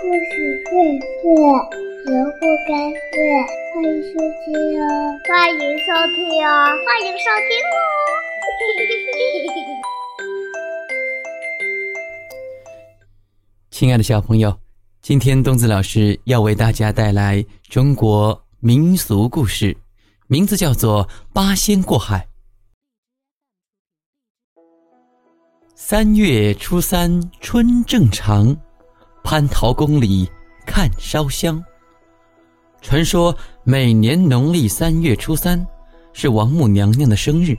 故事会睡，绝不该睡。欢迎收听哦，欢迎收听哦，欢迎收听哦。亲爱的小朋友，今天东子老师要为大家带来中国民俗故事，名字叫做《八仙过海》。三月初三春正长，蟠桃宫里看烧香。传说每年农历三月初三是王母娘娘的生日，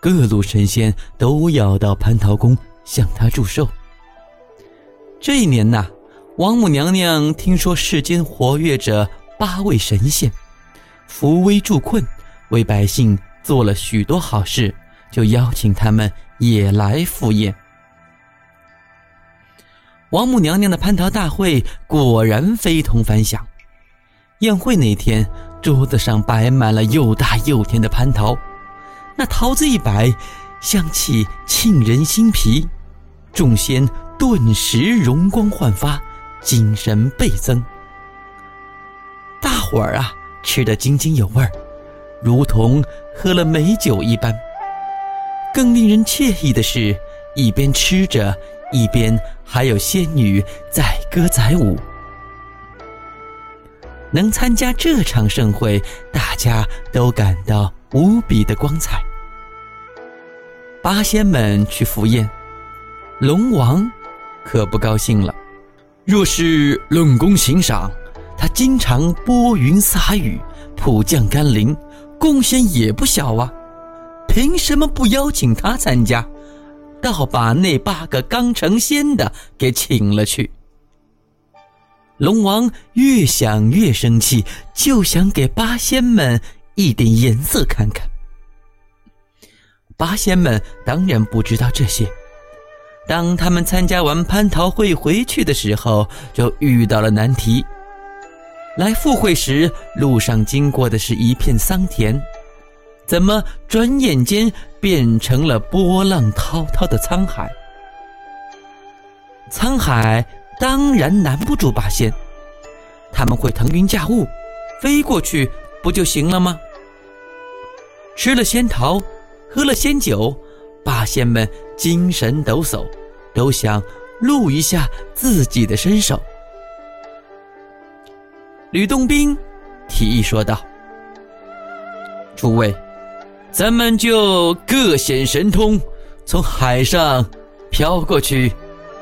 各路神仙都要到蟠桃宫向她祝寿。这一年呐，王母娘娘听说世间活跃着八位神仙，扶危助困，为百姓做了许多好事，就邀请他们。也来赴宴。王母娘娘的蟠桃大会果然非同凡响。宴会那天，桌子上摆满了又大又甜的蟠桃，那桃子一摆，香气沁人心脾，众仙顿时容光焕发，精神倍增。大伙儿啊，吃得津津有味儿，如同喝了美酒一般。更令人惬意的是，一边吃着，一边还有仙女载歌载舞。能参加这场盛会，大家都感到无比的光彩。八仙们去赴宴，龙王可不高兴了。若是论功行赏，他经常拨云撒雨，普降甘霖，贡献也不小啊。凭什么不邀请他参加，倒把那八个刚成仙的给请了去？龙王越想越生气，就想给八仙们一点颜色看看。八仙们当然不知道这些，当他们参加完蟠桃会回去的时候，就遇到了难题。来赴会时，路上经过的是一片桑田。怎么转眼间变成了波浪滔滔的沧海？沧海当然难不住八仙，他们会腾云驾雾，飞过去不就行了吗？吃了仙桃，喝了仙酒，八仙们精神抖擞，都想露一下自己的身手。吕洞宾提议说道：“诸位。”咱们就各显神通，从海上飘过去，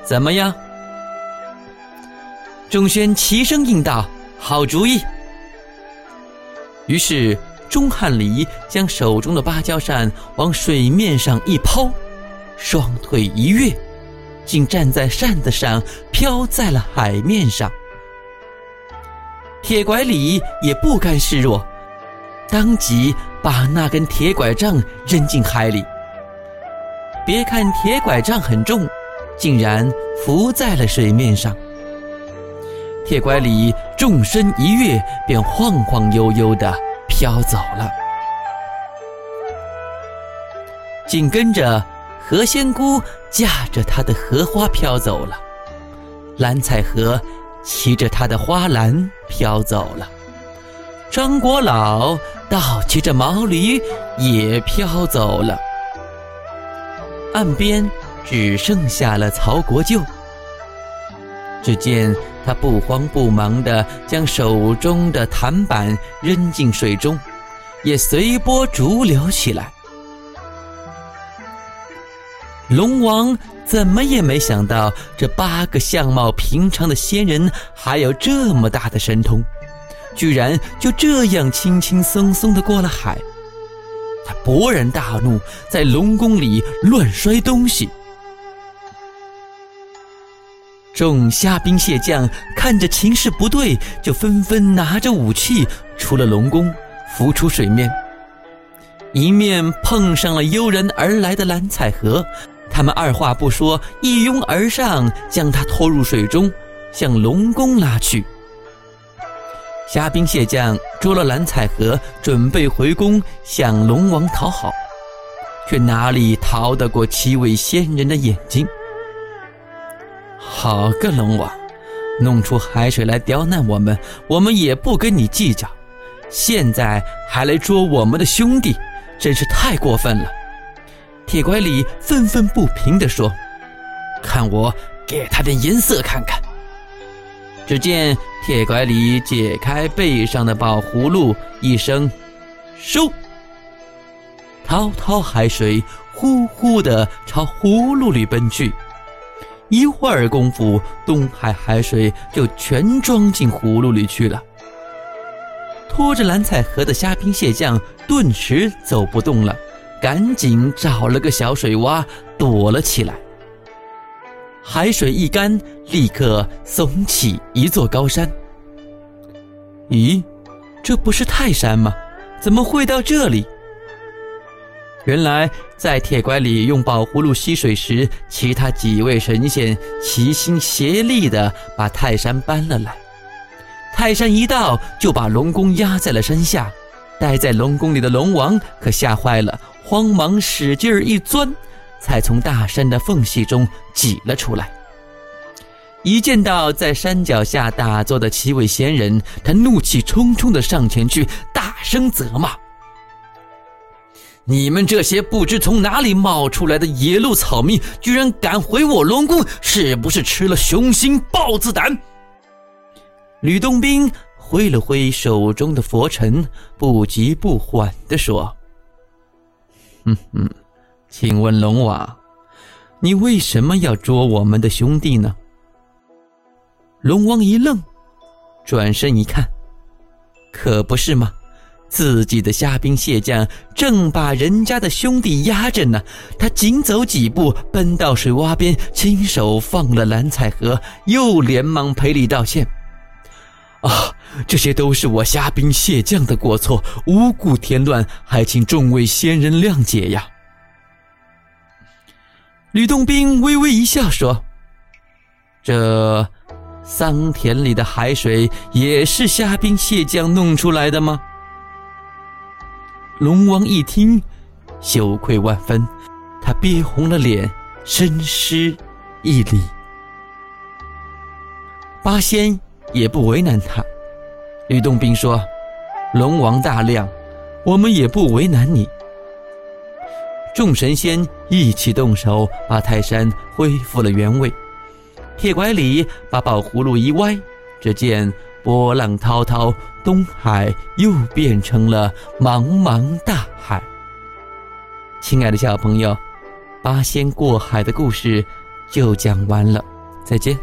怎么样？众仙齐声应道：“好主意。”于是钟汉离将手中的芭蕉扇往水面上一抛，双腿一跃，竟站在扇子上，飘在了海面上。铁拐李也不甘示弱。当即把那根铁拐杖扔进海里。别看铁拐杖很重，竟然浮在了水面上。铁拐李纵身一跃，便晃晃悠悠地飘走了。紧跟着，何仙姑驾着她的荷花飘走了，蓝采和骑着他的花篮飘走了，张国老。倒骑着毛驴也飘走了，岸边只剩下了曹国舅。只见他不慌不忙地将手中的弹板扔进水中，也随波逐流起来。龙王怎么也没想到，这八个相貌平常的仙人还有这么大的神通。居然就这样轻轻松松的过了海，他勃然大怒，在龙宫里乱摔东西。众虾兵蟹将看着情势不对，就纷纷拿着武器出了龙宫，浮出水面。一面碰上了悠然而来的蓝采和，他们二话不说，一拥而上，将他拖入水中，向龙宫拉去。虾兵蟹将捉了蓝采和，准备回宫向龙王讨好，却哪里逃得过七位仙人的眼睛？好个龙王，弄出海水来刁难我们，我们也不跟你计较。现在还来捉我们的兄弟，真是太过分了！铁拐李愤愤不平地说：“看我给他点颜色看看。”只见铁拐李解开背上的宝葫芦，一声“收”，滔滔海水呼呼地朝葫芦里奔去。一会儿功夫，东海海水就全装进葫芦里去了。拖着蓝采和的虾兵蟹将顿时走不动了，赶紧找了个小水洼躲了起来。海水一干，立刻耸起一座高山。咦，这不是泰山吗？怎么会到这里？原来在铁拐李用宝葫芦吸水时，其他几位神仙齐心协力地把泰山搬了来。泰山一到，就把龙宫压在了山下。待在龙宫里的龙王可吓坏了，慌忙使劲儿一钻。才从大山的缝隙中挤了出来。一见到在山脚下打坐的七位仙人，他怒气冲冲地上前去，大声责骂：“你们这些不知从哪里冒出来的野鹿草民，居然敢回我龙宫，是不是吃了雄心豹子胆？”吕洞宾挥了挥手中的佛尘，不急不缓地说：“哼哼。”请问龙王，你为什么要捉我们的兄弟呢？龙王一愣，转身一看，可不是吗？自己的虾兵蟹将正把人家的兄弟压着呢。他紧走几步，奔到水洼边，亲手放了蓝采和，又连忙赔礼道歉：“啊，这些都是我虾兵蟹将的过错，无故添乱，还请众位仙人谅解呀。”吕洞宾微微一笑，说：“这桑田里的海水也是虾兵蟹将弄出来的吗？”龙王一听，羞愧万分，他憋红了脸，深施一礼。八仙也不为难他。吕洞宾说：“龙王大量，我们也不为难你。”众神仙一起动手，把泰山恢复了原位。铁拐李把宝葫芦一歪，只见波浪滔滔，东海又变成了茫茫大海。亲爱的小朋友，八仙过海的故事就讲完了，再见。